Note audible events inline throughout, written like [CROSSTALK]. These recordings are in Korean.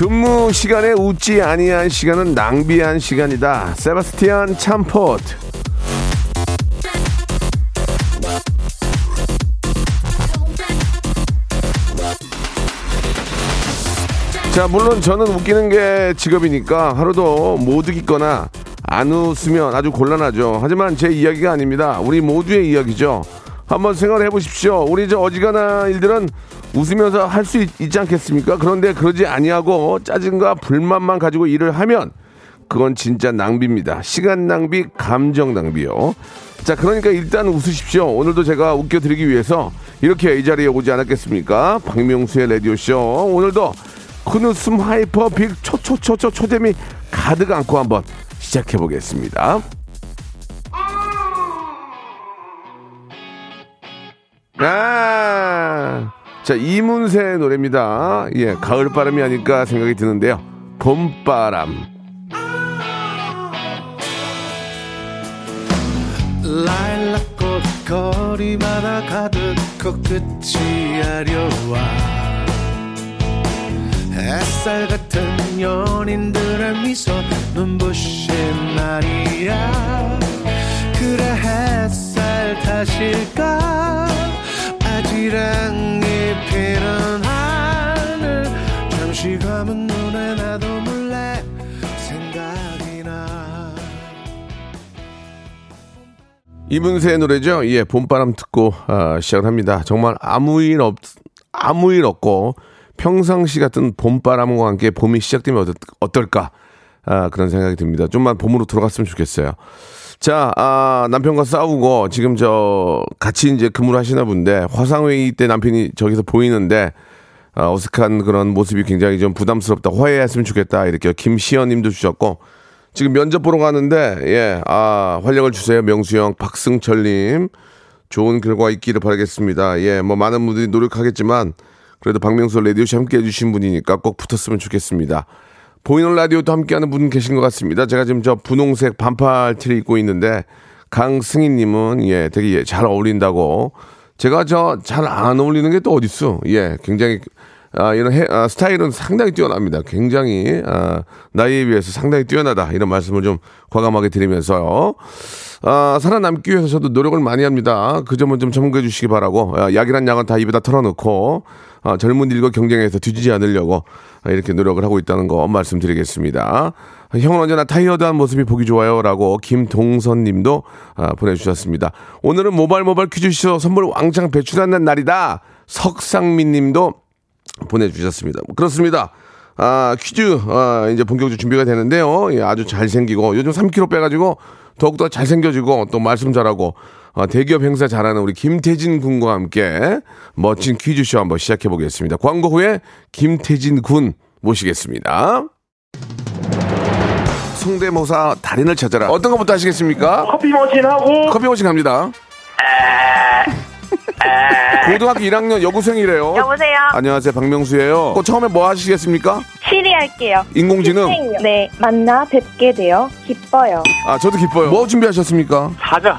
근무 시간에 웃지 아니한 시간은 낭비한 시간이다 세바스티안 참포트 자, 물론 저는 웃기는 게 직업이니까 하루도 못 웃기거나 안 웃으면 아주 곤란하죠. 하지만 제 이야기가 아닙니다. 우리 모두의 이야기죠. 한번 생각을 해보십시오. 우리 저 어지간한 일들은 웃으면서 할 수 있지 않겠습니까? 그런데 그러지 아니하고 짜증과 불만만 가지고 일을 하면 그건 진짜 낭비입니다. 시간 낭비, 감정 낭비요. 자, 그러니까 일단 웃으십시오. 오늘도 제가 웃겨드리기 위해서 이렇게 이 자리에 오지 않았겠습니까? 박명수의 라디오쇼. 오늘도 큰 웃음 hyper big 초초초초 초재미 가득 안고 한번 시작해 보겠습니다. 아, 자 이문세의 노래입니다. 예, 가을 바람이 아닐까 생각이 드는데요. 봄바람. 라일락 꽃 거리마다 가득 코끝이 아려와 햇살 같은 연인들의 미소 눈부신 날이야 그래 햇살 탓일까 나 이문세의 노래죠. 예, 봄바람 듣고 아, 시작을 합니다. 정말 아무 일 없, 아무 일 없고 평상시 같은 봄바람과 함께 봄이 시작되면 어떨, 어떨까 아, 그런 생각이 듭니다. 좀만 봄으로 들어갔으면 좋겠어요. 자, 아, 남편과 싸우고 지금 저 같이 이제 근무를 하시나 본데 화상회의 때 남편이 저기서 보이는데 아, 어색한 그런 모습이 굉장히 좀 부담스럽다. 화해했으면 좋겠다. 이렇게 김시연 님도 주셨고 지금 면접 보러 가는데 예, 아, 활력을 주세요. 명수 형, 박승철 님. 좋은 결과 있기를 바라겠습니다. 예, 뭐 많은 분들이 노력하겠지만 그래도 박명수 라디오씨 함께 해주신 분이니까 꼭 붙었으면 좋겠습니다. 보이는 라디오도 함께하는 분 계신 것 같습니다. 제가 지금 저 분홍색 반팔 티를 입고 있는데 강승희님은 예 되게 예, 잘 어울린다고 제가 저 잘 안 어울리는 게 또 어딨어? 예 굉장히 아, 이런 해, 아, 스타일은 상당히 뛰어납니다. 굉장히 아, 나이에 비해서 상당히 뛰어나다 이런 말씀을 좀 과감하게 드리면서요. 아, 살아남기 위해서 저도 노력을 많이 합니다. 그 점은 좀 참고해 주시기 바라고 아, 약이란 약은 다 입에다 털어놓고 아, 젊은이들과 경쟁해서 뒤지지 않으려고 아, 이렇게 노력을 하고 있다는 거 말씀드리겠습니다. 형은 언제나 타이어드한 모습이 보기 좋아요라고 김동선 님도 아, 보내주셨습니다. 오늘은 모바일 모바일 퀴즈쇼 선물 왕창 배출하는 날이다. 석상민 님도 보내주셨습니다. 그렇습니다. 아, 퀴즈, 아, 이제 본격적으로 준비가 되는데요. 예, 아주 잘생기고, 요즘 3kg 빼가지고, 더욱더 잘생겨지고, 또 말씀 잘하고, 아, 대기업 행사 잘하는 우리 김태진 군과 함께 멋진 퀴즈쇼 한번 시작해 보겠습니다. 광고 후에 김태진 군 모시겠습니다. 성대모사 달인을 찾아라. 어떤 것부터 하시겠습니까? 커피 머신하고 커피 머신 갑니다. 고등학교 1학년 여고생이래요. 여보세요. 안녕하세요, 박명수예요. 그 처음에 뭐 하시겠습니까? 시리 할게요. 인공지능. 네, 만나 뵙게 되어 기뻐요. 아, 저도 기뻐요. 뭐 준비하셨습니까? 사자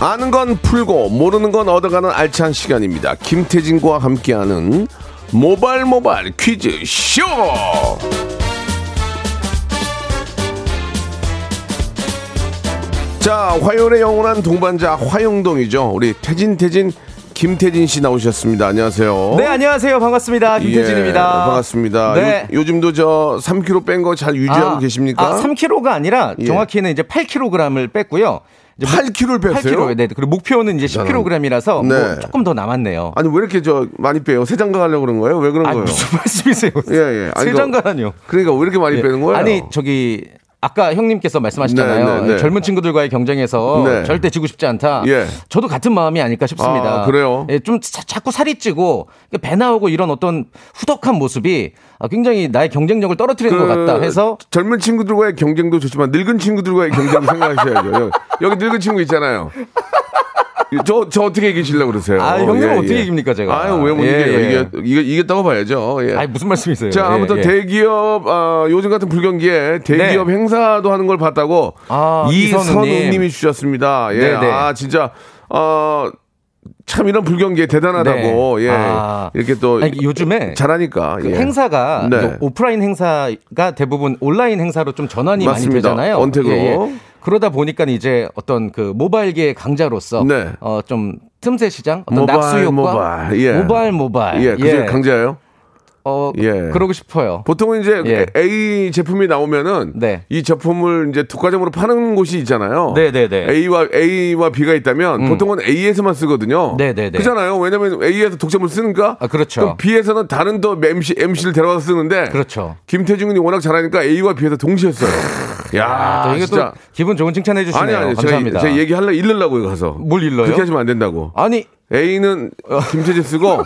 아는 건 풀고 모르는 건 얻어가는 알찬 시간입니다. 김태진과 함께하는 모발 모발 퀴즈 쇼. 자, 화요일의 영원한 동반자 화영동이죠. 우리 태진 태진 김태진 씨 나오셨습니다. 안녕하세요. 네, 안녕하세요. 반갑습니다. 김태진입니다. 예, 반갑습니다. 네. 요, 즘도저 3kg 뺀 거 잘 유지하고 계십니까? 아, 3kg가 아니라 예. 정확히는 이제 8kg을 뺐고요. 이제 8kg를 뺐어요? 8kg. 네. 그리고 목표는 이제 10kg이라서 네. 뭐 조금 더 남았네요. 아니 왜 이렇게 저 많이 빼요? 세 장가 가려고 그런 거예요? 왜 그런 아, 거예요? 무슨 [LAUGHS] 말씀이세요? 예, 예. 아니, 세 이거- 장가라뇨. 그러니까 왜 이렇게 많이 예. 빼는 거예요? 아니, 저기 아까 형님께서 말씀하셨잖아요. 네, 네, 네. 젊은 친구들과의 경쟁에서 네. 절대 지고 싶지 않다. 예. 저도 같은 마음이 아닐까 싶습니다. 아, 그래요? 예, 좀 자, 자꾸 살이 찌고 배 나오고 이런 어떤 후덕한 모습이 아, 굉장히 나의 경쟁력을 떨어뜨리는 것 같다 해서 젊은 친구들과의 경쟁도 좋지만 늙은 친구들과의 경쟁 생각하셔야죠. 여기, 여기 늙은 친구 있잖아요. 저, 저 어떻게 이기시려고 그러세요? 아, 형님은 어떻게 이깁니까, 제가? 아유, 왜못 예, 이겨요? 예. 이게, 이게, 이겼다고 봐야죠. 예. 아니 무슨 말씀이세요? 자, 예, 아무튼 예. 대기업, 아, 요즘 같은 불경기에 대기업 네. 행사도 하는 걸 봤다고 아, 이선우 이선우님. 님이 주셨습니다. 예. 네, 네. 아, 진짜, 어, 참 이런 불경기에 대단하다고, 네. 예. 아. 이렇게 또 아니, 요즘에 잘하니까. 그 예. 행사가 네. 오프라인 행사가 대부분 온라인 행사로 좀 전환이 맞습니다. 많이 되잖아요. 언택으로. 그러다 보니까 이제 어떤 그 모바일계 강자로서 네. 어좀 틈새 시장 어떤 모바일, 낙수 효과 모바일, 예. 모바일 모바일 예, 그 강자예요? 어 예. 그러고 싶어요. 보통은 이제 예. A 제품이 나오면은 네. 이 제품을 이제 독과점으로 파는 곳이 있잖아요. 네, 네, 네. A와 A와 B가 있다면 보통은 A에서만 쓰거든요. 네, 네, 네. 그잖아요. 왜냐면 A에서 독점을 쓰니까 아, 그렇죠. 그럼 B에서는 다른 또 MC MC를 데려와서 쓰는데 그렇죠. 김태중이 워낙 잘하니까 A와 B에서 동시에 써요. [LAUGHS] 야, 또 이게 진짜 또 기분 좋은 칭찬해 주시네요. 아니 아니 감사합니다. 제가, 제가 얘기하려 잃으려고요 가서. 뭘 일러요? 그렇게 하시면 안 된다고. 아니 A는 김태진 쓰고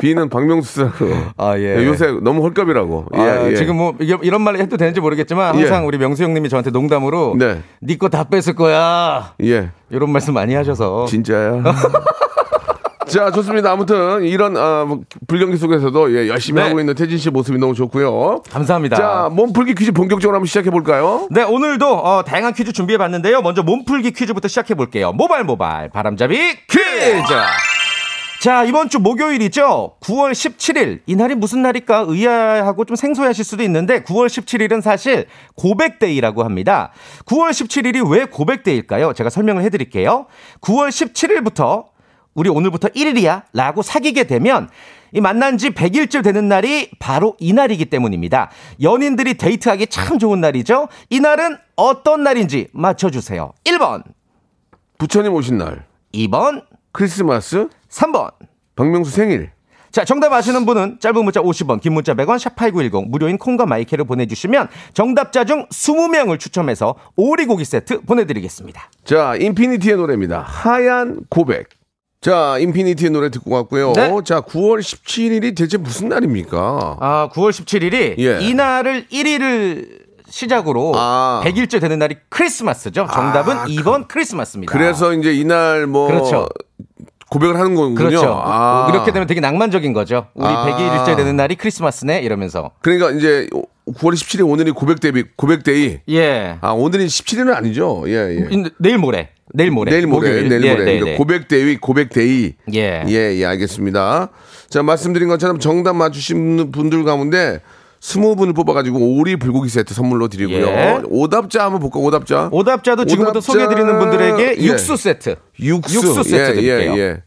B는 박명수 쓰라고. 아, 예. 요새 너무 헐값이라고. 예, 아, 예. 지금 뭐 이런 말 해도 되는지 모르겠지만 항상 예. 우리 명수 형님이 저한테 농담으로 네. 네거다 뺏을 거야 예. 이런 말씀 많이 하셔서 진짜야. [LAUGHS] 자, 좋습니다. 아무튼 이런 아, 뭐, 불경기 속에서도 예, 열심히 네. 하고 있는 태진 씨 모습이 너무 좋고요. 감사합니다. 자, 몸풀기 퀴즈 본격적으로 한번 시작해 볼까요? 네, 오늘도 어, 다양한 퀴즈 준비해 봤는데요. 먼저 몸풀기 퀴즈부터 시작해 볼게요. 모발 모발 바람잡이 퀴즈. 자, 이번 주 목요일이죠. 9월 17일. 이날이 무슨 날일까 의아하고 좀 생소하실 수도 있는데 9월 17일은 사실 고백데이라고 합니다. 9월 17일이 왜 고백데이일까요? 제가 설명을 해 드릴게요. 9월 17일부터 우리 오늘부터 1일이야 라고 사귀게 되면 이 만난 지 100일째 되는 날이 바로 이날이기 때문입니다. 연인들이 데이트하기 참 좋은 날이죠. 이날은 어떤 날인지 맞춰주세요. 1번, 부처님 오신 날, 2번, 크리스마스, 3번. 박명수 생일. 자, 정답 아시는 분은 짧은 문자 50원, 긴 문자 100원, 샵8910, 무료인 콩과 마이크를 보내주시면 정답자 중 20명을 추첨해서 오리고기 세트 보내드리겠습니다. 자, 인피니트의 노래입니다. 하얀 고백. 자, 인피니트의 노래 듣고 갔고요. 네. 자, 9월 17일이 대체 무슨 날입니까? 아, 9월 17일이 예. 이날을 1일을 시작으로 아. 100일째 되는 날이 크리스마스죠. 정답은 2번 크리스마스입니다. 그래서 이제 이날 뭐 그렇죠. 고백을 하는 거군요. 그렇죠. 아. 이렇게 되면 되게 낭만적인 거죠. 우리 아. 100일째 되는 날이 크리스마스네 이러면서. 그러니까 이제 9월 17일 오늘이 고백 day 고백 day. 예. 아, 오늘이 17일은 아니죠. 예, 예. 인- 내일 모레. 내일 모레. 내일 모레, 목요일. 내일 예, 모레. 네, 그러니까 네. 고백 day, 고백 day. 예. 예, 예, 알겠습니다. 자, 말씀드린 것처럼 정답 맞추신 분들 가운데 스무 분을 뽑아가지고 오리 불고기 세트 선물로 드리고요. 예. 오답자 한번 볼까? 오답자. 오답자도 지금부터 오답자- 소개해드리는 분들에게 예. 육수 세트. 육수, 육수 세트 예, 드릴게요. 예, 예.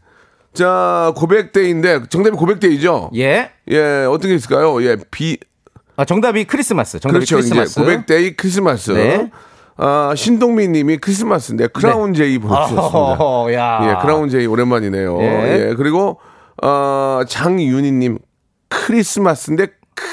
자, 고백데이인데 정답이 고백데이죠? 예. 예, 어떤 게 있을까요? 예, 비 아, 정답이 크리스마스. 정답이 그렇죠. 크리스마스. 이제 고백day 크리스마스. 네. 아, 신동민 님이 크리스마스인데 크라운 제이 보내주셨습니다. 어허허, [LAUGHS] 야. 예, 크라운 제이 오랜만이네요. 예. 예. 그리고 어, 장윤희 님 크리스마스인데 크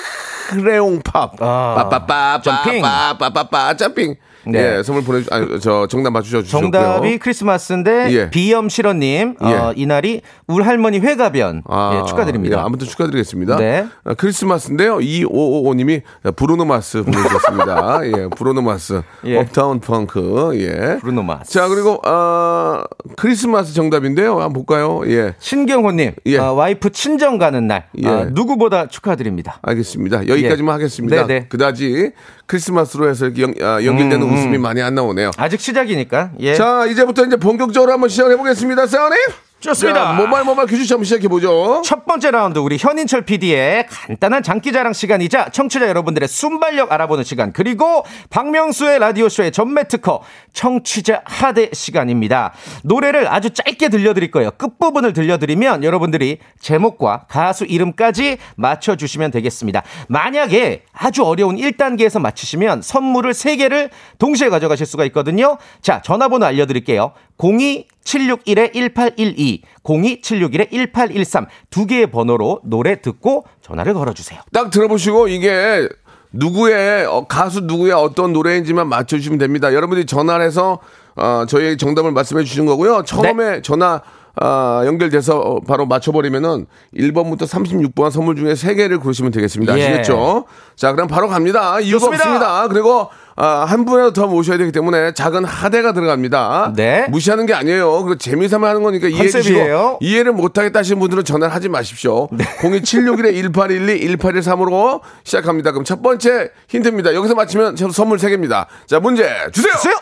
레용 팝. 아, 빠빠빠 jumping. 빠빠빠빠 jumping. 네. 예, 선물 보내주, 아니, 저 정답 맞추셔 주셨고요. 정답이 크리스마스인데 예. 비염 싫어님 어, 예. 이날이 울 할머니 회가변 예, 축하드립니다. 예, 아무튼 축하드리겠습니다. 네. 아, 크리스마스인데요. 2555님이 브루노 마스 보내주셨습니다. [LAUGHS] 예, 브루노 마스. 예. 업타운 펑크. 예. 브루노 마스. 자, 그리고, 아, 크리스마스 정답인데요. 한번 볼까요? 예. 신경호님 예. 어, 와이프 친정 가는 날 예. 아, 누구보다 축하드립니다. 알겠습니다. 여기까지만 예. 하겠습니다. 네네. 그다지 크리스마스로 해서 연, 아, 연결되는 음, 웃음이 많이 안 나오네요. 아직 시작이니까 예. 자, 이제부터 이제 본격적으로 한번 시작해 보겠습니다. 사원님. 좋습니다. 자, 모바일 모바일 퀴즈 한번 시작해 보죠. 첫 번째 라운드 우리 현인철 PD의 간단한 장기자랑 시간이자 청취자 여러분들의 순발력 알아보는 시간 그리고 박명수의 라디오 쇼의 전매 특허 청취자 하대 시간입니다. 노래를 아주 짧게 들려드릴 거예요. 끝 부분을 들려드리면 여러분들이 제목과 가수 이름까지 맞춰주시면 되겠습니다. 만약에 아주 어려운 1단계에서 맞히시면 선물을 3개를 동시에 가져가실 수가 있거든요. 자 전화번호 알려드릴게요. 02761-1812, 02761-1813 두 개의 번호로 노래 듣고 전화를 걸어주세요. 딱 들어보시고 이게 누구의 어, 가수 누구의 어떤 노래인지만 맞춰주시면 됩니다. 여러분들이 전화를 해서 어, 저희 정답을 말씀해 주시는 거고요. 처음에 전화 아, 연결돼서 어, 바로 맞춰버리면은 1번부터 36번 선물 중에 3개를 고르시면 되겠습니다. 예. 아시겠죠? 자, 그럼 바로 갑니다. 이유가 좋습니다. 없습니다. 그리고 아, 한 분이라도 더 모셔야 되기 때문에 작은 하대가 들어갑니다. 네. 무시하는 게 아니에요. 그 재미삼아 하는 거니까 이해해 주시고. 이해를 못하겠다 하시는 분들은 전화를 하지 마십시오. 02761-1812, 1813으로 시작합니다. 그럼 첫 번째 힌트입니다. 여기서 맞히면 저 선물 3개입니다. 자, 문제 주세요! 주세요!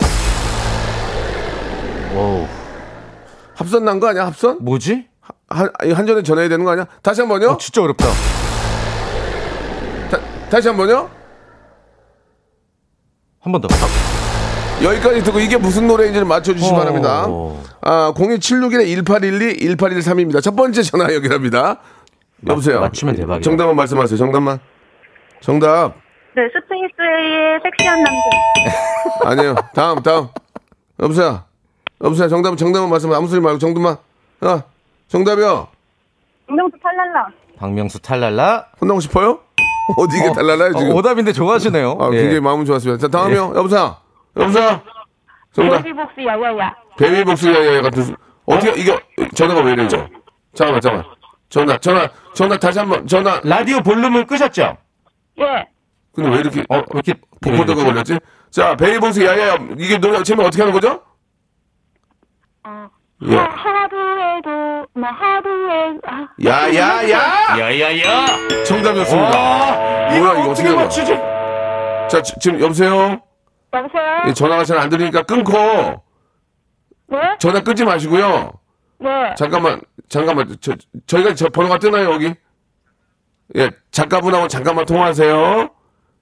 오, 합선 난 거 아니야, 합선? 뭐지? 한, 한 전에 전해야 되는 거 아니야? 다시 한 번요? 어, 진짜 어렵다. 다, 다시 한 번요? 한 번 더. 여기까지 듣고 이게 무슨 노래인지를 맞춰주시기 어. 바랍니다. 아, 02761-1812, 1813입니다. 첫 번째 전화 연결합니다. 여보세요. 맞추면 대박이다. 정답만 말씀하세요. 정답만. 정답. 네, 스페이스의 섹시한 남자. [LAUGHS] 아니에요. 다음, 다음. 여보세요. 여보세요. 정답, 정답만 말씀, 아무 소리 말고 정답만. 아, 정답이요. 김명수 탈랄라. 박명수 탈랄라. 혼나고 싶어요? [LAUGHS] 어디 이게 달라나요, 지금? 어, 오답인데 좋아하시네요. 아, 예. 굉장히 마음은 좋았습니다. 자, 다음이요. 여보세요. 여보세요. 정답. 베이비복스 야야야. 베이비 복수 야야 같은 수- 어떻게 이게 전화가 왜 이러죠? 잠깐만 잠깐만 전화 전화 전화 다시 한번 전화 라디오 볼륨을 끄셨죠? 예. 근데 왜 이렇게 어, 왜 이렇게 vocoder가 걸렸지? 자 베이비 복수 야야 이게 노래 제목 어떻게 하는 거죠? 예. 하루에도 나 하루에 아, 야야야 야야야 정답이었습니다. 뭐야 이거 어떻게? 맞추지? 자 지- 지금 여보세요. 여보세요. 예, 전화가 잘 안 들리니까 끊고 네. 전화 끊지 마시고요. 네. 잠깐만 잠깐만 저 저희가 저 번호가 뜨나요 여기? 예 작가분하고 잠깐만 통화하세요.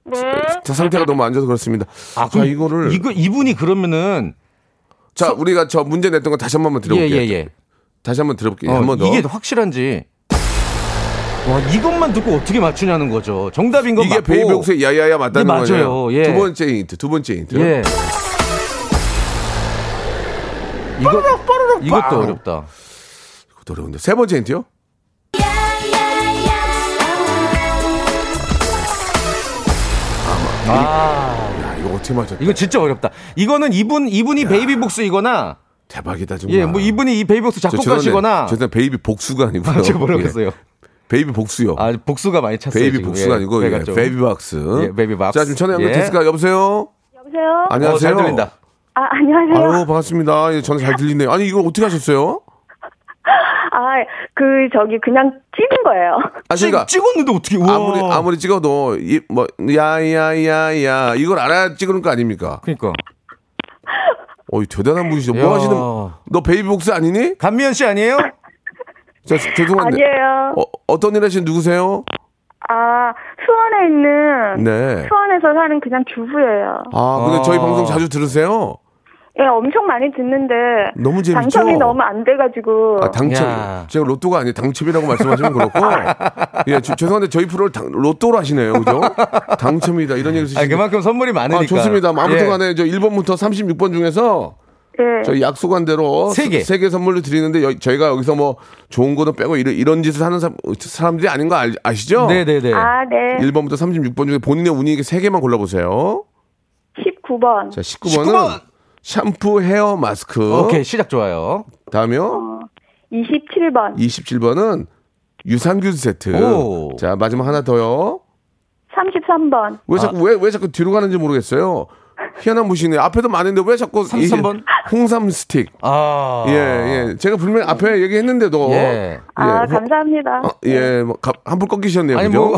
네. 자, 상태가 너무 안 좋아서 그렇습니다. 아, 자, 이거를 이거 이분이 그러면은 자, 우리가 저 문제 냈던 거 다시 한 번만 들어볼게요. 예, 예, 예. 다시 한 번 들어볼게요. 어, 한 번 더. 이게 확실한지. 와, 이것만 듣고 어떻게 맞추냐는 거죠. 정답인 건 이게 맞고. 베이비복스의 야야야 맞다는 네, 맞아요. 거예요. 예. 두 번째 힌트, 두 번째 힌트. 예. 이거 이것도 어렵다. 그것도 어려운데. 세 번째 힌트요? 아, 야, 이거 어떻게 맞췄다. 이거 진짜 어렵다. 이거는 이분 이분이 베이비복스이거나 대박이다 정말. 예, 뭐 이분이 이 베이비복스 저 작곡가시거나 죄송한데 베이비 복수가 아니고요. 아, 제가 뭐라고 예. 베이비 복수요. 아, 복수가 많이 찼어요. 베이비 지금. 복수가 예, 아니고 예, 좀. 베이비 박스. 예, 베이비 박스. 자, 지금 전화 연결 예. 됐을까? 여보세요? 여보세요. 안녕하세요. 어, 잘 들린다. 아 안녕하세요. 아유, 반갑습니다. 예, 전화 잘 들리네요. 아니, 이걸 어떻게 하셨어요? 아 그 저기 그냥 찍은 거예요. 아, 그러니까 찍, 찍었는데 어떻게 와. 아무리 아무리 찍어도 이 뭐 야 야 야 야 이걸 알아야 찍는 거 아닙니까? 그러니까 어이 대단한 분이시죠. 야. 뭐 하시는? 너 베이비복스 아니니? 간미연 씨 아니에요? 자, 죄송한데. 아니에요. 어, 어떤 일 하시는 누구세요? 아 수원에 있는 네. 수원에서 사는 그냥 주부예요. 아, 근데 저희 아. 방송 자주 들으세요? 예, 엄청 많이 듣는데 너무 재밌죠? 당첨이 너무 안 돼가지고 아, 당첨. 야. 제가 로또가 아니에요. 당첨이라고 말씀하시면 그렇고. [LAUGHS] 예, 주- 죄송한데 저희 프로를 당, 로또로 하시네요. 그죠? 당첨이다. 이런 얘기 아, 쓰시죠. 그만큼 선물이 많으니까. 아, 좋습니다. 아무튼 예. 간에 저 1번부터 36번 중에서 예. 저희 약속한 대로 세 개. 세개 선물로 드리는데 여- 저희가 여기서 뭐 좋은 거는 빼고 이런, 이런 짓을 하는 사람, 사람들이 아닌 거 알- 아시죠? 네네네. 아 네. 1번부터 36번 중에 본인의 운이 세개만 골라보세요. 19. 19번. 자, 19번은 샴푸 헤어 마스크. 오케이, 시작 좋아요. 다음이요. 27번. 27번은 유산균 세트. 오. 자, 마지막 하나 더요. 33번. 왜 자꾸 왜, 왜 자꾸 뒤로 가는지 모르겠어요. 희한한 분이네. 앞에도 많은데 왜 자꾸 33번? 이 홍삼 스틱. 아. 예, 예. 제가 분명히 앞에 얘기했는데도 예. 아, 예, 감사합니다. 어, 예, 뭐 가- 한풀 꺾이셨네요. 아니, 그죠? 뭐.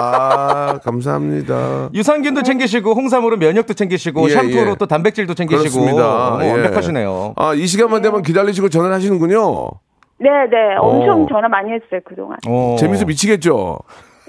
아, 감사합니다. 유산균도 챙기시고 홍삼으로 면역도 챙기시고 예, 샴푸로 예. 또 단백질도 챙기시고 그렇습니다. 어, 예. 완벽하시네요. 아, 이 시간만 되면 기다리시고 전화를 하시는군요. 네, 네. 엄청 어. 전화 많이 했어요, 그동안. 어. 재밌어 미치겠죠?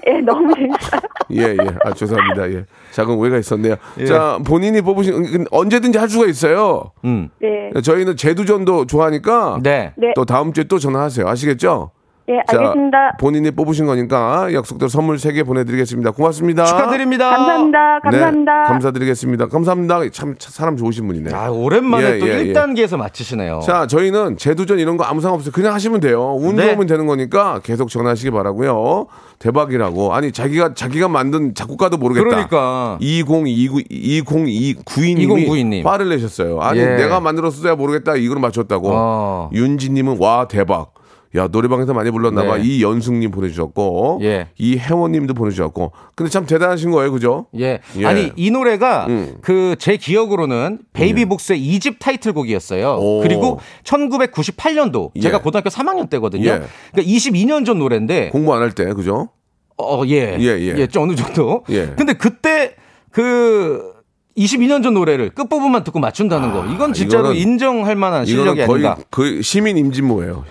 예, 너무 [LAUGHS] 재밌어요. 예, 예. 아, 죄송합니다. 예. 작은 오해가 있었네요. 예. 자, 본인이 뽑으신, 언제든지 할 수가 있어요. 음. 네. 저희는 재두전도 좋아하니까. 네. 네. 또 다음 주에 또 전화하세요. 아시겠죠? 예, 자, 알겠습니다. 본인이 뽑으신 거니까 약속대로 선물 3개 보내드리겠습니다. 고맙습니다. 축하드립니다. 감사합니다. 감사합니다. 네, 감사드리겠습니다. 감사합니다. 참, 참 사람 좋으신 분이네. 아, 오랜만에 예, 또 예, 예. 1단계에서 맞히시네요. 자, 저희는 재도전 이런 거 아무 상관없어요. 그냥 하시면 돼요. 운 네. 좋으면 되는 거니까 계속 전화하시기 바라고요. 대박이라고. 아니, 자기가 자기가 만든 작곡가도 모르겠다. 그러니까. 2029 2092님이 2092님. 화를 내셨어요. 아니, 예. 내가 만들었어야 모르겠다. 이걸 맞췄다고. 어. 윤지 님은 와 대박. 야 노래방에서 많이 불렀나봐. 네. 이연숙님 보내주셨고, 예. 이혜원님도 보내주셨고. 근데 참 대단하신 거예요, 그죠? 예. 예. 아니 이 노래가 음. 그제 기억으로는 베이비복스의 이집 타이틀곡이었어요. 오. 그리고 1998년도 예. 제가 고등학교 3학년 때거든요. 예. 그러니까 22년 전 노래인데 공부 안 할 때, 그죠? 어, 예. 예, 예. 좀 어느 정도. 예. 근데 그때 그 22년 전 노래를 끝부분만 듣고 맞춘다는 거. 이건 진짜로 아, 이거는- 인정할 만한 실력이 거의 아닌가. 그 시민 임진모예요.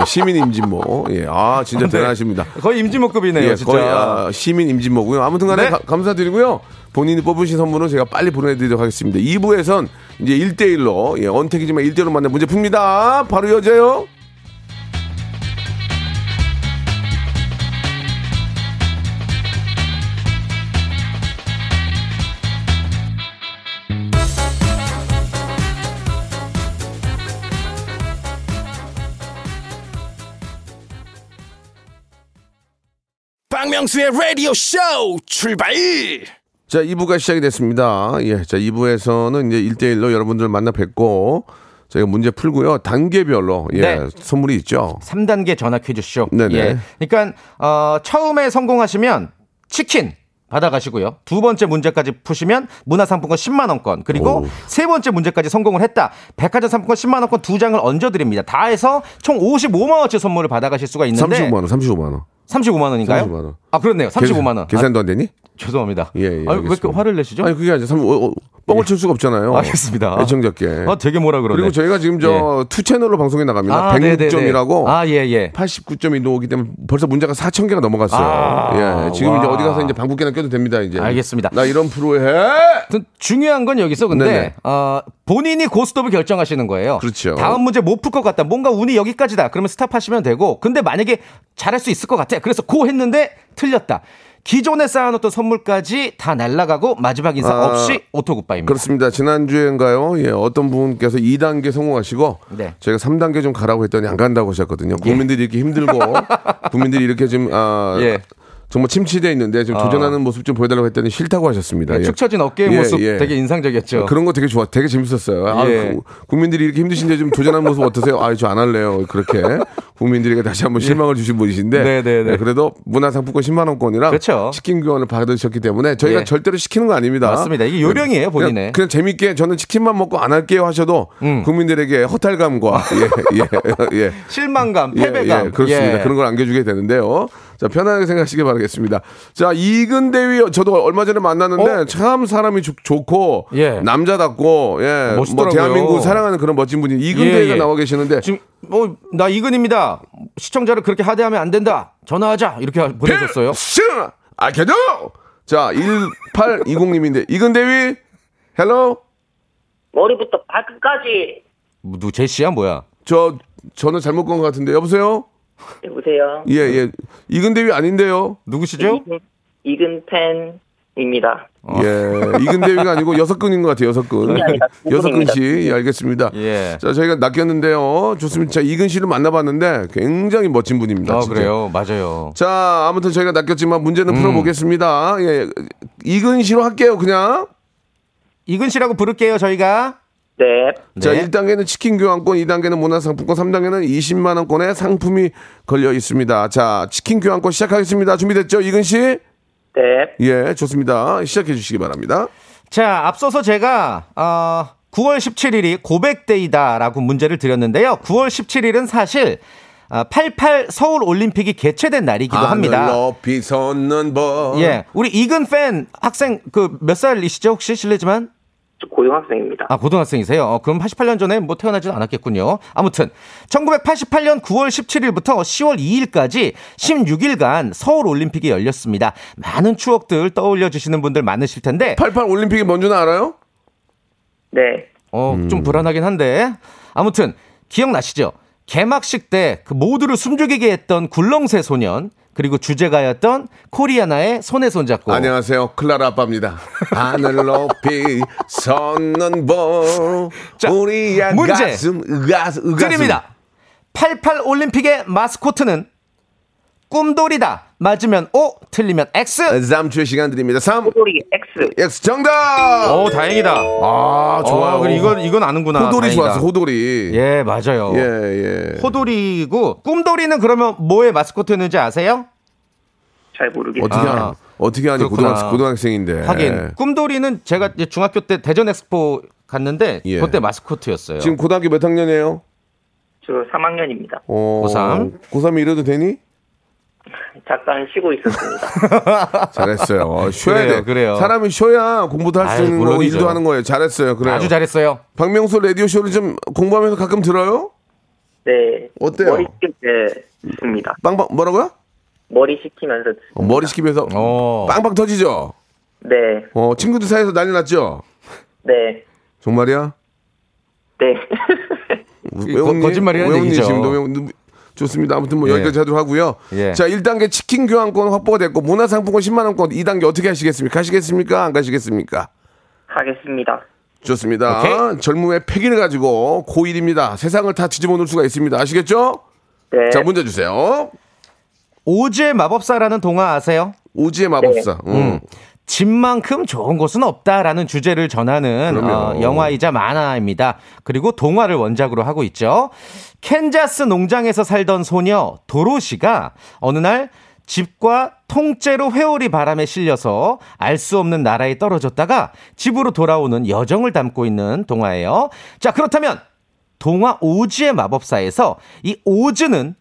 예, 시민 임진모. 예, 아 진짜 대단하십니다. 거의 임진모급이네요, 예, 진짜. 거의 아, 시민 임진모고요. 아무튼간에 네. 가- 감사드리고요. 본인이 뽑으신 선물은 제가 빨리 보내드리도록 하겠습니다. 2부에선 이제 1대1로 예, 언택이지만 1대1로 만나 문제 풉니다. 바로 여자요. 박명수의 라디오 쇼 출발 자, 2부가 시작이 됐습니다. 예, 자, 2부에서는 이제 1대1로 여러분들 만나 뵙고 저희가 문제 풀고요. 단계별로 예, 네. 선물이 있죠. 3단계 전화 퀴즈쇼. 네네. 예. 그러니까 어, 처음에 성공하시면 치킨 받아가시고요. 두 번째 문제까지 푸시면 문화상품권 10만 원권 그리고 오. 세 번째 문제까지 성공을 했다. 백화점 상품권 10만 원권 두 장을 얹어 드립니다. 다 해서 총 55만 원치 선물을 받아가실 수가 있는데 35만 원, 35만 원. 35만 원인가요? 35만 원. 아 그렇네요. 35만 원. 계산도 안 되니? 아, 죄송합니다. 예, 예, 아니, 왜 이렇게 알겠습니다. 화를 내시죠? 아니 그게 아니라 삼- 어, 어, 뻥을 칠 수가 없잖아요. 알겠습니다. 애청자께. 아, 되게 뭐라 그러네. 그리고 저희가 지금 저 two 채널로 방송에 나갑니다. 아, 네네네. 106점이라고 아, 예, 예. 89점이 나오기 때문에 벌써 문제가 4천 개가 넘어갔어요. 아, 예, 지금 이제 와. 어디 가서 이제 방귀깨나 껴도 됩니다. 이제. 알겠습니다. 나 이런 프로에 해. 중요한 건 여기서 근데. 어, 본인이 고스톱을 결정하시는 거예요. 그렇죠. 다음 문제 못 풀 것 같다. 뭔가 운이 여기까지다. 그러면 스탑하시면 되고. 근데 만약에 잘할 수 있을 것 같아. 그래서 고 했는데 틀렸다. 기존에 쌓아놓던 선물까지 다 날라가고 마지막 인사 아, 없이 auto goodbye입니다. 그렇습니다. 지난주엔가요? 예, 어떤 분께서 2단계 성공하시고 네. 저희가 3단계 좀 가라고 했더니 안 간다고 하셨거든요. 국민들이 이렇게 힘들고 [LAUGHS] 국민들이 이렇게 좀 아, 예. 정말 침체되어 있는데 좀 아. 도전하는 모습 좀 보여달라고 했더니 싫다고 하셨습니다. 예. 축 처진 어깨의 예, 모습 예. 되게 인상적이었죠. 그런 거 되게 좋아, 되게 재밌었어요. 아, 예. 구- 국민들이 이렇게 힘드신데 좀 도전하는 모습 어떠세요? 아, 저 안 할래요. 그렇게 국민들에게 다시 한번 실망을 주신 분이신데, 네, 네, 네. 예, 그래도 문화상품권 10만 원권이랑 그렇죠. 치킨 교환을 받으셨기 때문에 저희가 예. 절대로 시키는 거 아닙니다. 맞습니다. 이게 요령이에요, 본인의. 그냥, 그냥 재밌게 저는 치킨만 먹고 안 할게요 하셔도 음. 국민들에게 허탈감과 예, 예, [LAUGHS] 예. 실망감, 예, 패배감. 예, 그렇습니다. 예. 그런 걸 안겨주게 되는데요. 자, 편하게 생각하시기 바라겠습니다. 자, 이근대위 저도 얼마 전에 만났는데 어? 참 사람이 좋, 좋고 예. 남자답고 예, 뭐 멋있더라고요. 대한민국 사랑하는 그런 멋진 분이 이근대위가 예, 예. 나와 계시는데 지금 뭐 나 이근입니다. 시청자를 그렇게 하대하면 안 된다. 전화하자. 이렇게 보내줬어요. 스 아켜줘. 자, 1820님인데 이근대위 hello 머리부터 발끝까지 뭐, 누 제시야 뭐야? 저 저는 잘못 건것 같은데 여보세요? 여보세요. 예, 예. 이근대위 아닌데요. 누구시죠? 이근 팬입니다. 예, 이근대위가 아니고 여섯 근인 것 같아요. 여섯 근. 여섯. 근씨. 예, 알겠습니다. 예. 자, 저희가 낚였는데요. 좋습니다. 자, 이근 씨를 만나봤는데 굉장히 멋진 분입니다. 아 진짜. 그래요, 맞아요. 자, 아무튼 저희가 낚였지만 문제는 풀어보겠습니다. 예, 이근 씨로 할게요. 그냥 이근 씨라고 부를게요, 저희가. 네. 자, 네. 1단계는 치킨 교환권, 2단계는 문화상품권, 3단계는 20만 원권의 상품이 걸려 있습니다. 자, 치킨 교환권 시작하겠습니다. 준비됐죠? 이근 씨? 네. 예, 좋습니다. 시작해 주시기 바랍니다. 자, 앞서서 제가 어, 9월 17일이 고백데이다라고 문제를 드렸는데요. 9월 17일은 사실 아, 88 서울 올림픽이 개최된 날이기도 합니다. 하늘 높이 솟는 법. 예, 우리 이근 팬 학생 그 몇 살이시죠? 혹시 실례지만 저 고등학생입니다. 아 고등학생이세요? 어, 그럼 88년 전에 뭐 태어나진 않았겠군요. 아무튼 1988년 9월 17일부터 10월 2일까지 16일간 서울 올림픽이 열렸습니다. 많은 추억들 떠올려 주시는 분들 많으실 텐데 88 올림픽이 뭔지는 알아요? 네. 어, 음. 좀 불안하긴 한데. 아무튼, 기억나시죠? 개막식 때 그 모두를 숨죽이게 했던 굴렁쇠 소년, 그리고 주제가였던 코리아나의 손에 손잡고. 안녕하세요. 클라라 아빠입니다. 하늘 높이 솟는 법. 자, 우리의 문제 가슴, 으가슴, 으가슴. 드립니다. 88 올림픽의 마스코트는 꿈돌이다. 맞으면 O, 틀리면 X. 3초의 시간 드립니다. 3, 호돌이 X. X 정답! 오, 다행이다. 아, 좋아요. 어, 그래, 이건, 이건 아는구나. 호돌이 다행이다. 좋았어, 호돌이. 예, 맞아요. 예, 예. 호돌이고, 꿈돌이는 그러면 뭐의 마스코트였는지 아세요? 잘 모르겠어요. 어떻게, 아. 하니, 어떻게 하니, 그렇구나. 고등학, 고등학생인데. 하긴 꿈돌이는 제가 이제 중학교 때 대전 엑스포 갔는데 예. 그때 마스코트였어요. 지금 고등학교 몇 학년이에요? 저 3학년입니다. 어, 고3? 고3이 이래도 되니? 잠깐 쉬고 있었습니다. [LAUGHS] 잘했어요. 어, 쉬어야 그래요, 돼. 그래요. 사람이 쉬어야 공부도 할 수 있는 거고. 일도 하는 거예요. 잘했어요. 그래요. 아주 잘했어요. 박명수 라디오 쇼를 좀 공부하면서 가끔 들어요? 네. 어때요? 머리 때 듣습니다. 빵빵 뭐라고요? 머리 식히면서 듣습니다. 어, 머리 식히면서 어. 빵빵 터지죠. 네. 어, 친구들 사이에서 난리 났죠. 네. 정말이야? 네. 거- 거짓말이라는 외우님 얘기죠. 지금도 외우- 좋습니다. 아무튼 뭐 예. 여기까지 하도록 하고요. 예. 자, 1단계 치킨 교환권 확보가 됐고 문화상품권 10만 원권 2단계 어떻게 하시겠습니까? 가시겠습니까? 안 가시겠습니까? 하겠습니다. 좋습니다. 오케이. 젊음의 패기를 가지고 고1입니다. 세상을 다 뒤집어 놓을 수가 있습니다. 아시겠죠? 네. 자, 문제 주세요. 오즈의 마법사라는 동화 아세요? 오지의 마법사. 음. 음. 집만큼 좋은 곳은 없다라는 주제를 전하는. 어, 영화이자 만화입니다. 그리고 동화를 원작으로 하고 있죠. 캔자스 농장에서 살던 소녀 도로시가 어느 날 집과 통째로 회오리 바람에 실려서 알 수 없는 나라에 떨어졌다가 집으로 돌아오는 여정을 담고 있는 동화예요. 자, 그렇다면 동화 오즈의 마법사에서 이 오즈는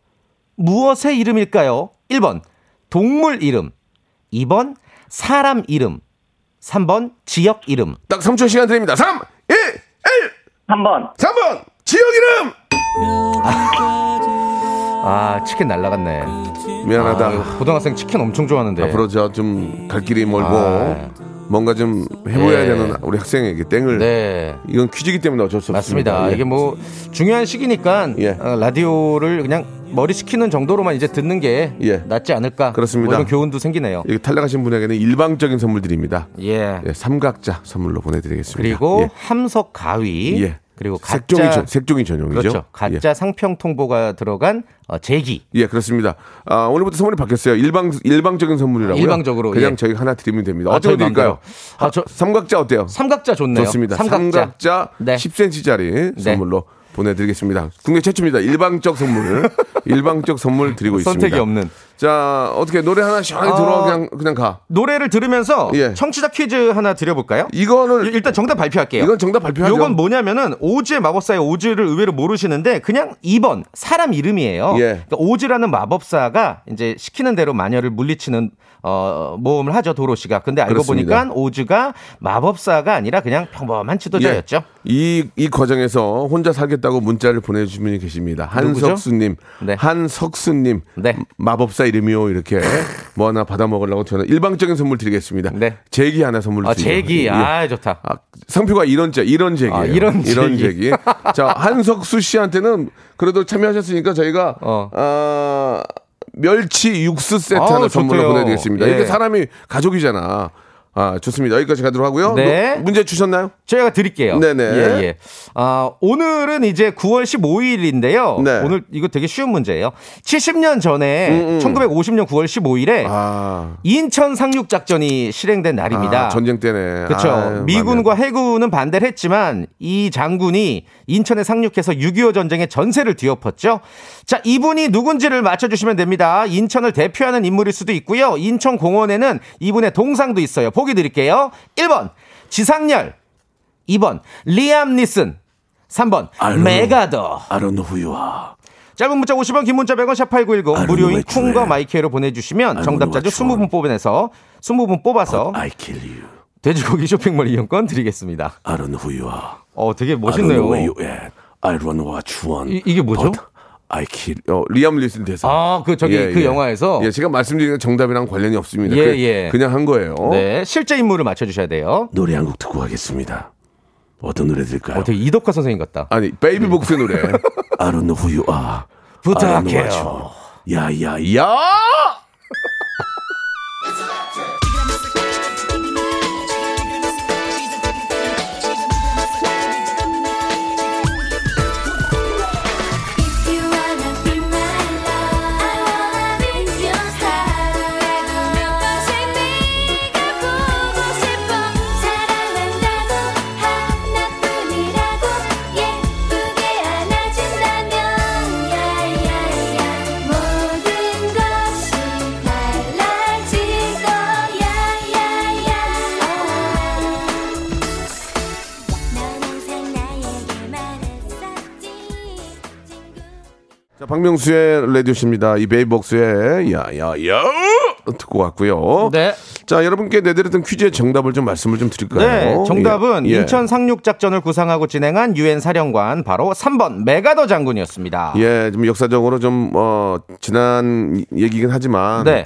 무엇의 이름일까요? 1번 동물 이름, 2번 사람 이름, 3번 지역 이름. 딱 3초 시간 드립니다. 3, 1, 1, 3번. 3번 지역 이름. 아 치킨 날라갔네. 미안하다. 아, 고등학생 치킨 엄청 좋아하는데. 앞으로 저 좀 갈 길이 멀고 아. 뭔가 좀 해보야 예. 되는 우리 학생에게 땡을 네. 이건 퀴즈이기 때문에 어쩔 수 없습니다. 맞습니다. 예. 이게 뭐 중요한 시기니까 예. 어, 라디오를 그냥 머리 식히는 정도로만 이제 듣는 게 예. 낫지 않을까. 그렇습니다. 뭐 이런 교훈도 생기네요. 이게 탈락하신 분에게는 일방적인 선물 드립니다. 예. 예, 삼각자 선물로 보내드리겠습니다. 그리고 예. 함석 가위. 예. 그리고 가짜 색종이 전, 색종이 전용이죠. 그렇죠. 가짜 상평 통보가 들어간 어, 제기. 예, 예, 그렇습니다. 아, 오늘부터 선물이 바뀌었어요. 일방 일방적인 선물이라고요. 일방적으로, 그냥 예. 저희 하나 드리면 됩니다. 아, 어떻게 드릴까요? 아, 저- 삼각자 어때요? 삼각자 좋네요. 좋습니다. 삼각자. 삼각자, 네. 10cm짜리 선물로 보내드리겠습니다. 국내 최초입니다. 일방적 선물, [LAUGHS] 일방적 선물 드리고 있습니다. 선택이 없는. 자, 어떻게 노래 하나 시원하게 아. 들어와 그냥 그냥 가. 노래를 들으면서 예. 청취자 퀴즈 하나 드려볼까요? 이거를 일단 정답 발표할게요. 이건 정답 발표하죠. 요건 뭐냐면은 오즈의 마법사의 오즈를 의외로 모르시는데 그냥 2번 사람 이름이에요. 예. 그러니까 오즈라는 마법사가 이제 시키는 대로 마녀를 물리치는 어 모험을 하죠 도로 씨가. 근데 알고 그렇습니다. 보니까 오즈가 마법사가 아니라 그냥 평범한 지도자였죠. 예. 이, 이 과정에서 혼자 살겠다고 문자를 보내주신 분이 계십니다. 한석수님. 네. 한석수님. 네. 마법사 이름이요. 이렇게 뭐 하나 받아 먹으려고 저는 일방적인 선물 드리겠습니다. 네. 제기 하나 선물 아 드리겠습니다. 제기 예. 아 좋다. 아, 상표가 이런 제 이런 제기예요. 아, 이런 제기. 제기. 자, 한석수 씨한테는 그래도 참여하셨으니까 저희가 어. 아, 멸치 육수 세트 아우, 하나 선물로 좋대요. 보내드리겠습니다. 예. 이게 사람이 가족이잖아. 아, 좋습니다. 여기까지 가도록 하고요. 네. 뭐, 문제 주셨나요? 제가 드릴게요. 네네. 예, 예. 아, 오늘은 이제 9월 15일인데요. 네. 오늘 이거 되게 쉬운 문제예요. 70년 전에 음, 음. 1950년 9월 15일에 아, 인천 상륙 작전이 실행된 날입니다. 아, 전쟁 때네. 그렇죠. 미군과 해군은 반대를 했지만 이 장군이 인천에 상륙해서 6.25 전쟁의 전세를 뒤엎었죠. 자, 이분이 누군지를 맞춰 주시면 됩니다. 인천을 대표하는 인물일 수도 있고요. 인천 공원에는 이분의 동상도 있어요. 보기 드릴게요. 1번 지상렬, 2번 리암 니슨, 3번 맥아더. You are. 짧은 문자 50원, 긴 문자 100원, 샵8910 아유, 무료인 좋아해. 마이크로 보내주시면 정답자들 누가 20분 뽑아내서 20분 뽑아서. 돼지고기 쇼핑몰 이용권 드리겠습니다. You are. 어, 되게 멋있네요. I don't know what you want. 이, 이게 뭐죠? But I kill. 어, 리암 니슨 대사. 아, 그 저기 그 영화에서 예, 제가 말씀드린 정답이랑 관련이 없습니다. 예, 그, 예. 그냥 한 거예요. 네, 실제 인물을 맞춰 주셔야 돼요. 노래 한 곡 듣고 가겠습니다. 어떤 노래 들을까요? 어, 되게 이덕화 선생님 같다. 아니, 베이비 복스 노래. [LAUGHS] I don't know who you are. 부탁해요. I don't know what you want. 야, 야, 야. 자, 박명수의 라디오쇼입니다. 이 베이비복스의 야, 야, 야! 듣고 왔고요. 네. 자, 여러분께 내드렸던 퀴즈의 정답을 좀 말씀을 좀 드릴까요? 네, 정답은 예, 예. 인천 상륙 작전을 구상하고 진행한 유엔 사령관 바로 3번 맥아더 장군이었습니다. 예, 좀 역사적으로 좀, 어, 지난 얘기긴 하지만. 네.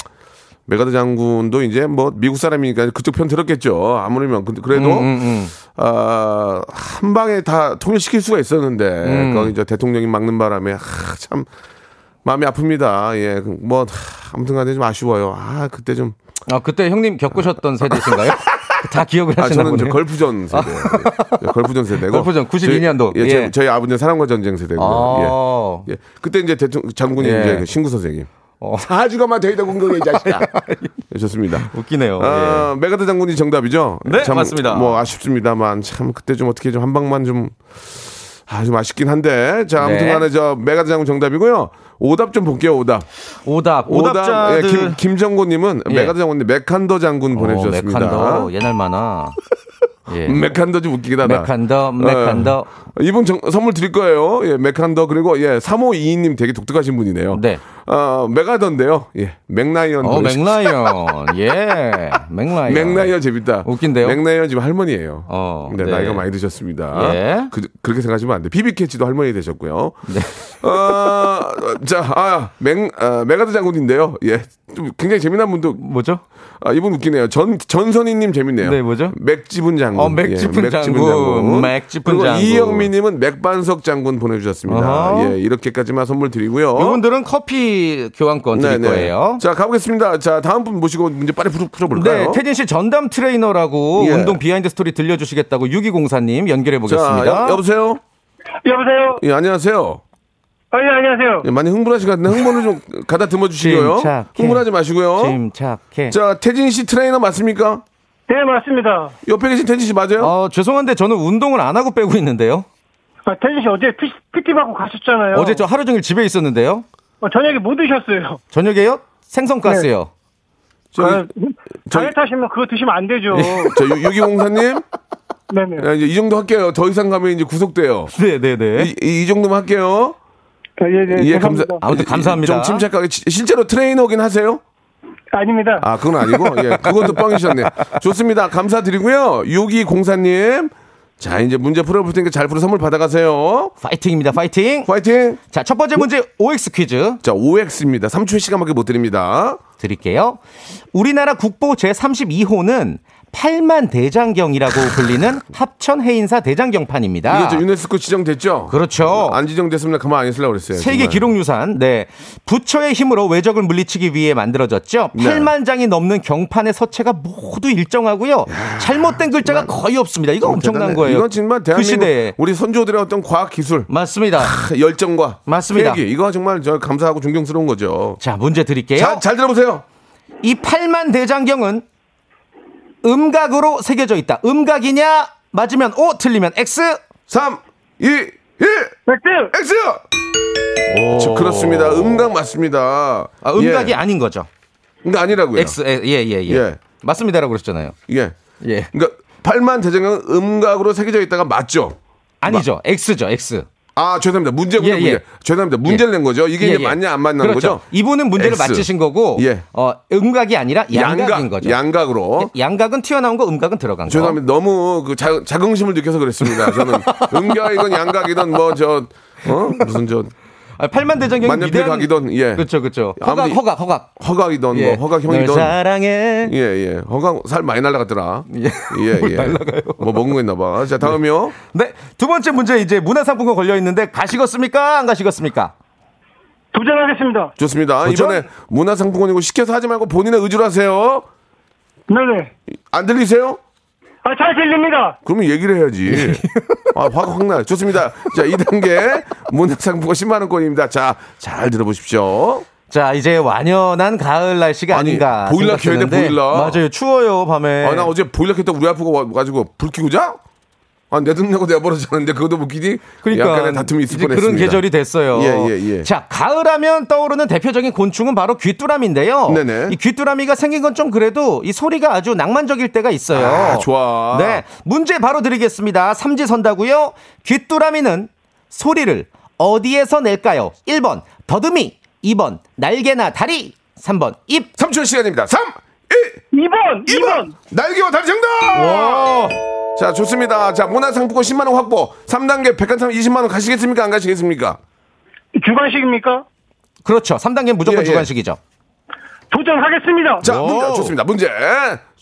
맥아더 장군도 이제 뭐 미국 사람이니까 그쪽 편 들었겠죠. 아무리면 근데 그래도 음, 음, 음. 아, 한 방에 다 통일시킬 수가 있었는데 음. 거기 이제 대통령이 막는 바람에 아, 참 마음이 아픕니다. 예, 뭐 아무튼간에 좀 아쉬워요. 아 그때 좀 아, 그때 형님 겪으셨던 세대신가요? [LAUGHS] 다 기억을 아, 하시나 저는 이제 보네요. 걸프전 세대. 예, 걸프전 세대고. 걸프전 92 년도. 저희, 예, 예. 저희, 아버지는 사랑과 전쟁 세대고요. 아. 예. 예. 그때 이제 대통령 장군이 예. 이제 그 신구 선생님. 어. 사주간만 있다 공격해 이 자식아. [LAUGHS] 예, 좋습니다. 웃기네요. 아, 맥아더 장군이 정답이죠? 네, 맞습니다. 뭐 아쉽습니다만 참 그때 좀 어떻게 좀 한 방만 좀 아, 좀 아쉽긴 한데. 자, 아무튼 네. 간에 저 맥아더 장군 정답이고요. 오답 좀 볼게요, 오답. 오답, 오답. 오답자들. 예, 김, 김정곤님은 예. 맥아더 장군님 메칸더 장군 보내주셨습니다. 어, 메칸더 옛날 만화. 예. 메칸더 좀 웃기긴 하다. 메칸더. 어, 이분 정- 선물 드릴 거예요. 예, 메칸더 그리고 예, 3522님 되게 독특하신 분이네요. 네. 어, 맥아더인데요. 예, 맥라이언. 어, 맥라이언. 예. [LAUGHS] 맥라이언. 맥라이언 재밌다. 웃긴데요? 맥라이언 지금 할머니예요. 어, 근데 네. 나이가 많이 드셨습니다. 예. 그, 렇게 생각하시면 안 돼. 피비 케이츠도 할머니 되셨고요. 네. 어, 자, 아, 맥, 아, 맥아더 장군인데요. 예. 좀 굉장히 재미난 분도. 뭐죠? 아, 이분 웃기네요. 전, 전선희님 재밌네요. 네, 뭐죠? 맥지분 장군. 어, 맥지분 예, 장군. 그리고 장군. 이영미님은 맥반석 장군 보내주셨습니다. 어허. 예, 이렇게까지만 선물 드리고요. 이분들은 커피 교환권 드릴 네네. 거예요. 자, 가보겠습니다. 자, 다음 분 모시고 문제 빨리 풀어, 풀어볼까요? 네, 태진 씨 전담 트레이너라고 예. 운동 비하인드 스토리 들려주시겠다고 6204님 연결해 자, 보겠습니다. 여, 여보세요? 여보세요? 예, 안녕하세요. 아, 예, 안녕하세요. 예, 많이 흥분하신 것 같은데 흥분을 좀 [LAUGHS] 가다듬어 주시고요. 침착해. 흥분하지 마시고요. 침착해. 자, 태진 씨 트레이너 맞습니까? 네, 맞습니다. 옆에 계신 태진 씨 맞아요? 어, 죄송한데 저는 운동을 안 하고 빼고 있는데요. 아, 태진 씨 어제 피, PT 받고 가셨잖아요. 어제 저 하루 종일 집에 있었는데요. 어, 저녁에 뭐 드셨어요? 저녁에요? 생선가스요. 저기, 아, 다이어트 하시면 그거 드시면 안 되죠. 저 유- 유기공사님, 네네. [LAUGHS] 야, 이제 이 정도 할게요. 더 이상 가면 이제 구속돼요. 네, 네, 네. 이, 이, 이 정도만 할게요. 아, 예, 예, 예, 감사. 아무튼 감사합니다. 좀 침착하게. 시- 실제로 트레이너긴 하세요? 아닙니다. 아, 그건 아니고, 예, 그것도 뻥이셨네. 좋습니다. 감사드리고요. 6204님. 자, 이제 문제 풀어볼 테니까 잘 풀어 선물 받아가세요. 파이팅입니다. 파이팅. 화이팅! 자, 첫 번째 문제 OX 퀴즈 자, OX입니다. 3초의 시간밖에 못 드립니다. 드릴게요. 우리나라 국보 제32호는 팔만 대장경이라고 [LAUGHS] 불리는 합천 해인사 대장경판입니다. 이게 저 유네스코 지정됐죠? 그렇죠. 안 지정됐으면 가만 안 있으려고 그랬어요. 세계 정말. 기록유산, 네. 부처의 힘으로 외적을 물리치기 위해 만들어졌죠. 네. 8만 장이 넘는 경판의 서체가 모두 일정하고요. 잘못된 글자가 거의 없습니다. 이거 엄청난 대단해. 거예요. 이건 정말 그 대한민국 시대에. 우리 선조들의 어떤 과학 기술, 맞습니다. 열정과 맞습니다. 계획이 이거 정말 저 감사하고 존경스러운 거죠. 자, 문제 드릴게요. 자, 잘 들어보세요. 이 8만 대장경은 음각으로 새겨져 있다. 음각이냐? 맞으면 O, 틀리면 X. 3, 2, 1. 엑스! X. 저, 그렇습니다. 음각 맞습니다. 아, 음각이 예. 아닌 거죠. 음각 아니라고요. X, 예, 예, 예. 예. 맞습니다라고 그러셨잖아요. 예. 예. 그러니까 8만 대장경은 음각으로 새겨져 있다가 맞죠? 아니죠. X죠, X. 아, 죄송합니다. 문제군요, 예, 문제. 예. 죄송합니다. 문제를 낸 거죠. 이게 예, 이제 예. 맞냐, 안 맞냐는 그렇죠. 거죠? 이분은 문제를 X. 맞히신 거고, 예. 어, 음각이 아니라 양각인 양각, 거죠. 예, 양각으로. 양각은 튀어나온 거, 음각은 들어간 거. 죄송합니다. 너무 그 자, 자긍심을 느껴서 그랬습니다. 저는 [LAUGHS] 음각이건 양각이든 뭐 저, 어? 무슨 저, 아, 팔만 대장경이 만년필 위대한- 각이든, 예. 그렇죠, 그렇죠. 허각, 아무리- 허각, 허각. 허각이든 예. 뭐 허각 널 형이든. 사랑해. 예, 예. 허각 살 많이 날라갔더라. 예. 예, [LAUGHS] 뭘 예. 날라가요? 뭐 먹은 거 있나 봐. 자, 다음이요. 네, 두 번째 문제 이제 문화상품권 걸려 있는데 가시겠습니까? 안 가시겠습니까? 도전하겠습니다. 좋습니다. 도전? 이번에 문화상품권이고 시켜서 하지 말고 본인의 의지로 하세요. 네네. 안 들리세요? 아, 잘 들립니다. 그러면 얘기를 해야지. [LAUGHS] 아, 화가 확 나요. 좋습니다. 자, 2단계 문화상품권 10만원권입니다. 자, 잘 들어보십시오. 자, 이제 완연한 가을 날씨가 아니, 아닌가. 보일러 켜야 돼, 보일러. 맞아요. 추워요, 밤에. 아, 나 어제 보일러 켰다 우리 아프고 와가지고 불 켜고 자? 아, 내 돈 내고 내버려졌는데 그것도 웃기니? 그러니까 약간의 다툼이 있을 뻔했습니다. 그런 계절이 됐어요. 예, 예, 예. 자, 가을하면 떠오르는 대표적인 곤충은 바로 귀뚜라미인데요. 네네. 이 귀뚜라미가 생긴 건 좀 그래도 이 소리가 아주 낭만적일 때가 있어요. 아, 좋아. 네, 문제 바로 드리겠습니다. 삼지 선다고요. 귀뚜라미는 소리를 어디에서 낼까요? 1번 더듬이, 2번 날개나 다리, 3번 입. 3초 시간입니다. 3, 1, 2번! 2번! 날개와 다리 정답! 자, 좋습니다. 자, 문화상품권 10만원 확보. 3단계 백화점 20만원 가시겠습니까? 안 가시겠습니까? 주관식입니까? 그렇죠. 3단계 무조건 예, 예. 주관식이죠. 도전하겠습니다. 자, 오. 문제, 좋습니다. 문제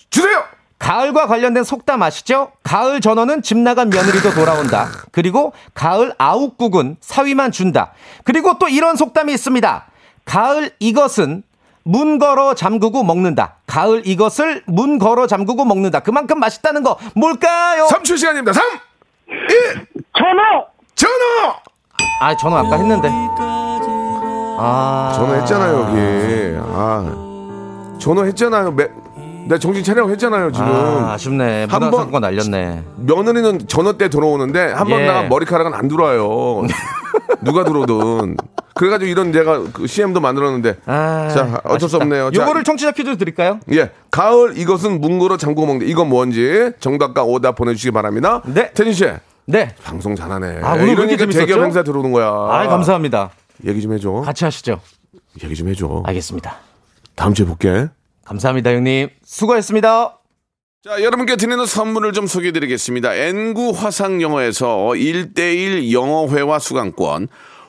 주세요! 가을과 관련된 속담 아시죠? 가을 전어는 집 나간 며느리도 돌아온다. 그리고 가을 아욱국은 사위만 준다. 그리고 또 이런 속담이 있습니다. 가을 이것은 문 걸어 잠그고 먹는다. 가을 이것을 문 걸어 잠그고 먹는다. 그만큼 맛있다는 거 뭘까요? 3초 시간입니다. 3, 1, 전어! 전화! 아, 전어 아까 했는데. 아. 전화했잖아요, 여기. 아. 전화했잖아요. 매, 내가 정신 차리라고 했잖아요, 지금. 아, 아쉽네. 한 번- 문화상권 날렸네. 며느리는 전화 때 들어오는데 한번 예. 나가 머리카락은 안 들어와요. [LAUGHS] 누가 들어오든. 그래가지고 이런 내가 그 CM도 만들었는데. 아, 자, 어쩔 수 아쉽다. 없네요. 자, 요거를 청취자 퀴즈 드릴까요? 예. 가을 이것은 문고로 잠그고 먹는 이건 뭔지 정답과 오답 보내주시기 바랍니다. 네. 태진 씨. 네. 방송 잘하네. 아, 오늘 이러니까? 대기업 행사 들어오는 거야. 아, 감사합니다. 얘기 좀 해줘. 같이 하시죠. 얘기 좀 해줘. 알겠습니다. 다음 주에 볼게. 감사합니다, 형님. 수고했습니다. 자, 여러분께 드리는 선물을 좀 소개해 드리겠습니다. 엔구 화상영어에서 1대1 영어회화 수강권,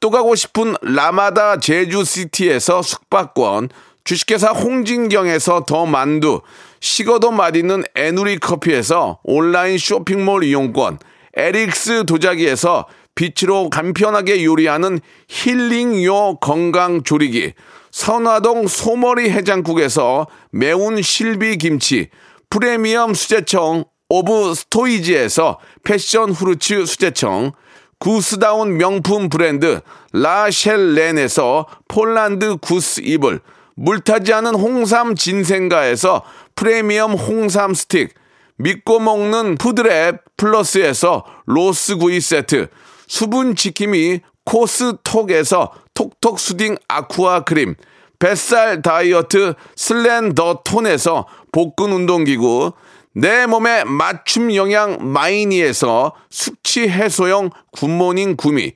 또 가고 싶은 라마다 제주시티에서 숙박권, 주식회사 홍진경에서 더 만두, 식어도 맛있는 에누리 커피에서 온라인 쇼핑몰 이용권, 에릭스 도자기에서 빛으로 간편하게 요리하는 힐링요 건강 조리기, 선화동 소머리 해장국에서 매운 실비 김치, 프리미엄 수제청 오브 스토이지에서 패션 후르츠 수제청, 구스다운 명품 브랜드 라셸렌에서 폴란드 구스 이불, 물타지 않은 홍삼 진생가에서 프리미엄 홍삼 스틱, 믿고 먹는 푸드랩 플러스에서 로스 구이 세트, 수분 지킴이 코스톡에서 톡톡 수딩 아쿠아 크림, 뱃살 다이어트 슬렌더 톤에서 복근 운동기구, 내 몸에 맞춤 영양 마이니에서 숙취 해소용 굿모닝 구미,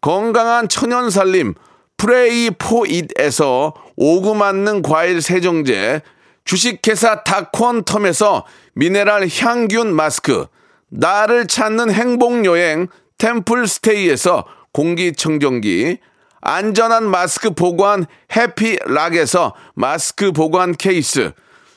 건강한 천연 살림 프레이 포잇에서 오구 맞는 과일 세정제, 주식회사 다콘텀에서 미네랄 향균 마스크, 나를 찾는 행복여행 템플스테이에서 공기청정기, 안전한 마스크 보관 해피락에서 마스크 보관 케이스,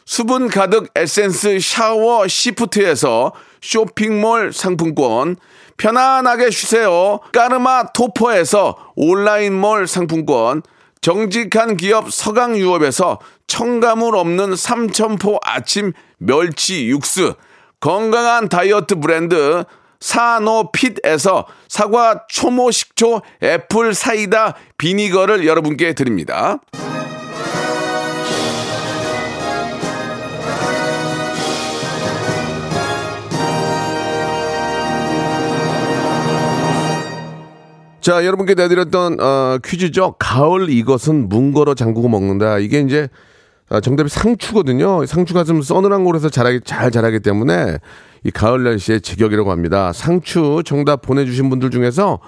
수분 가득 에센스 샤워 시프트에서 쇼핑몰 상품권, 편안하게 쉬세요. 까르마 토퍼에서 온라인몰 상품권, 정직한 기업 서강유업에서 첨가물 없는 삼천포 아침 멸치 육수, 건강한 다이어트 브랜드 사노핏에서 사과 초모 식초 애플 사이다 비니거를 여러분께 드립니다. 자, 여러분께 내드렸던 어, 퀴즈죠. 가을 이것은 뭉거러 잠그고 먹는다. 이게 이제 어, 정답이 상추거든요. 상추가 좀 서늘한 곳에서 자라기 잘 자라기 때문에 이 가을 날씨의 제격이라고 합니다. 상추 정답 보내주신 분들 중에서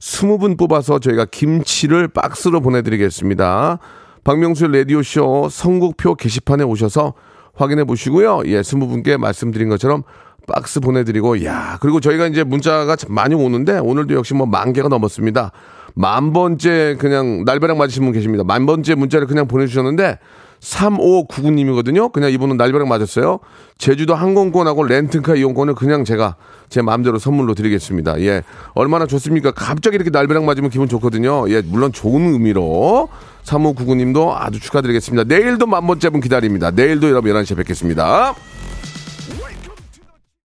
20분 뽑아서 저희가 김치를 박스로 보내드리겠습니다. 박명수의 라디오쇼 선곡표 게시판에 오셔서 확인해 보시고요. 예, 20분께 말씀드린 것처럼 박스 보내드리고, 야 그리고 저희가 이제 문자가 참 많이 오는데, 오늘도 역시 뭐 만 개가 넘었습니다. 만 번째 그냥 날벼락 맞으신 분 계십니다. 만 번째 문자를 그냥 보내주셨는데, 3599님이거든요. 그냥 이분은 날벼락 맞았어요. 제주도 항공권하고 렌트카 이용권을 그냥 제가 제 마음대로 선물로 드리겠습니다. 예. 얼마나 좋습니까? 갑자기 이렇게 날벼락 맞으면 기분 좋거든요. 예. 물론 좋은 의미로. 3599님도 아주 축하드리겠습니다. 내일도 만 번째 분 기다립니다. 내일도 여러분 11시에 뵙겠습니다.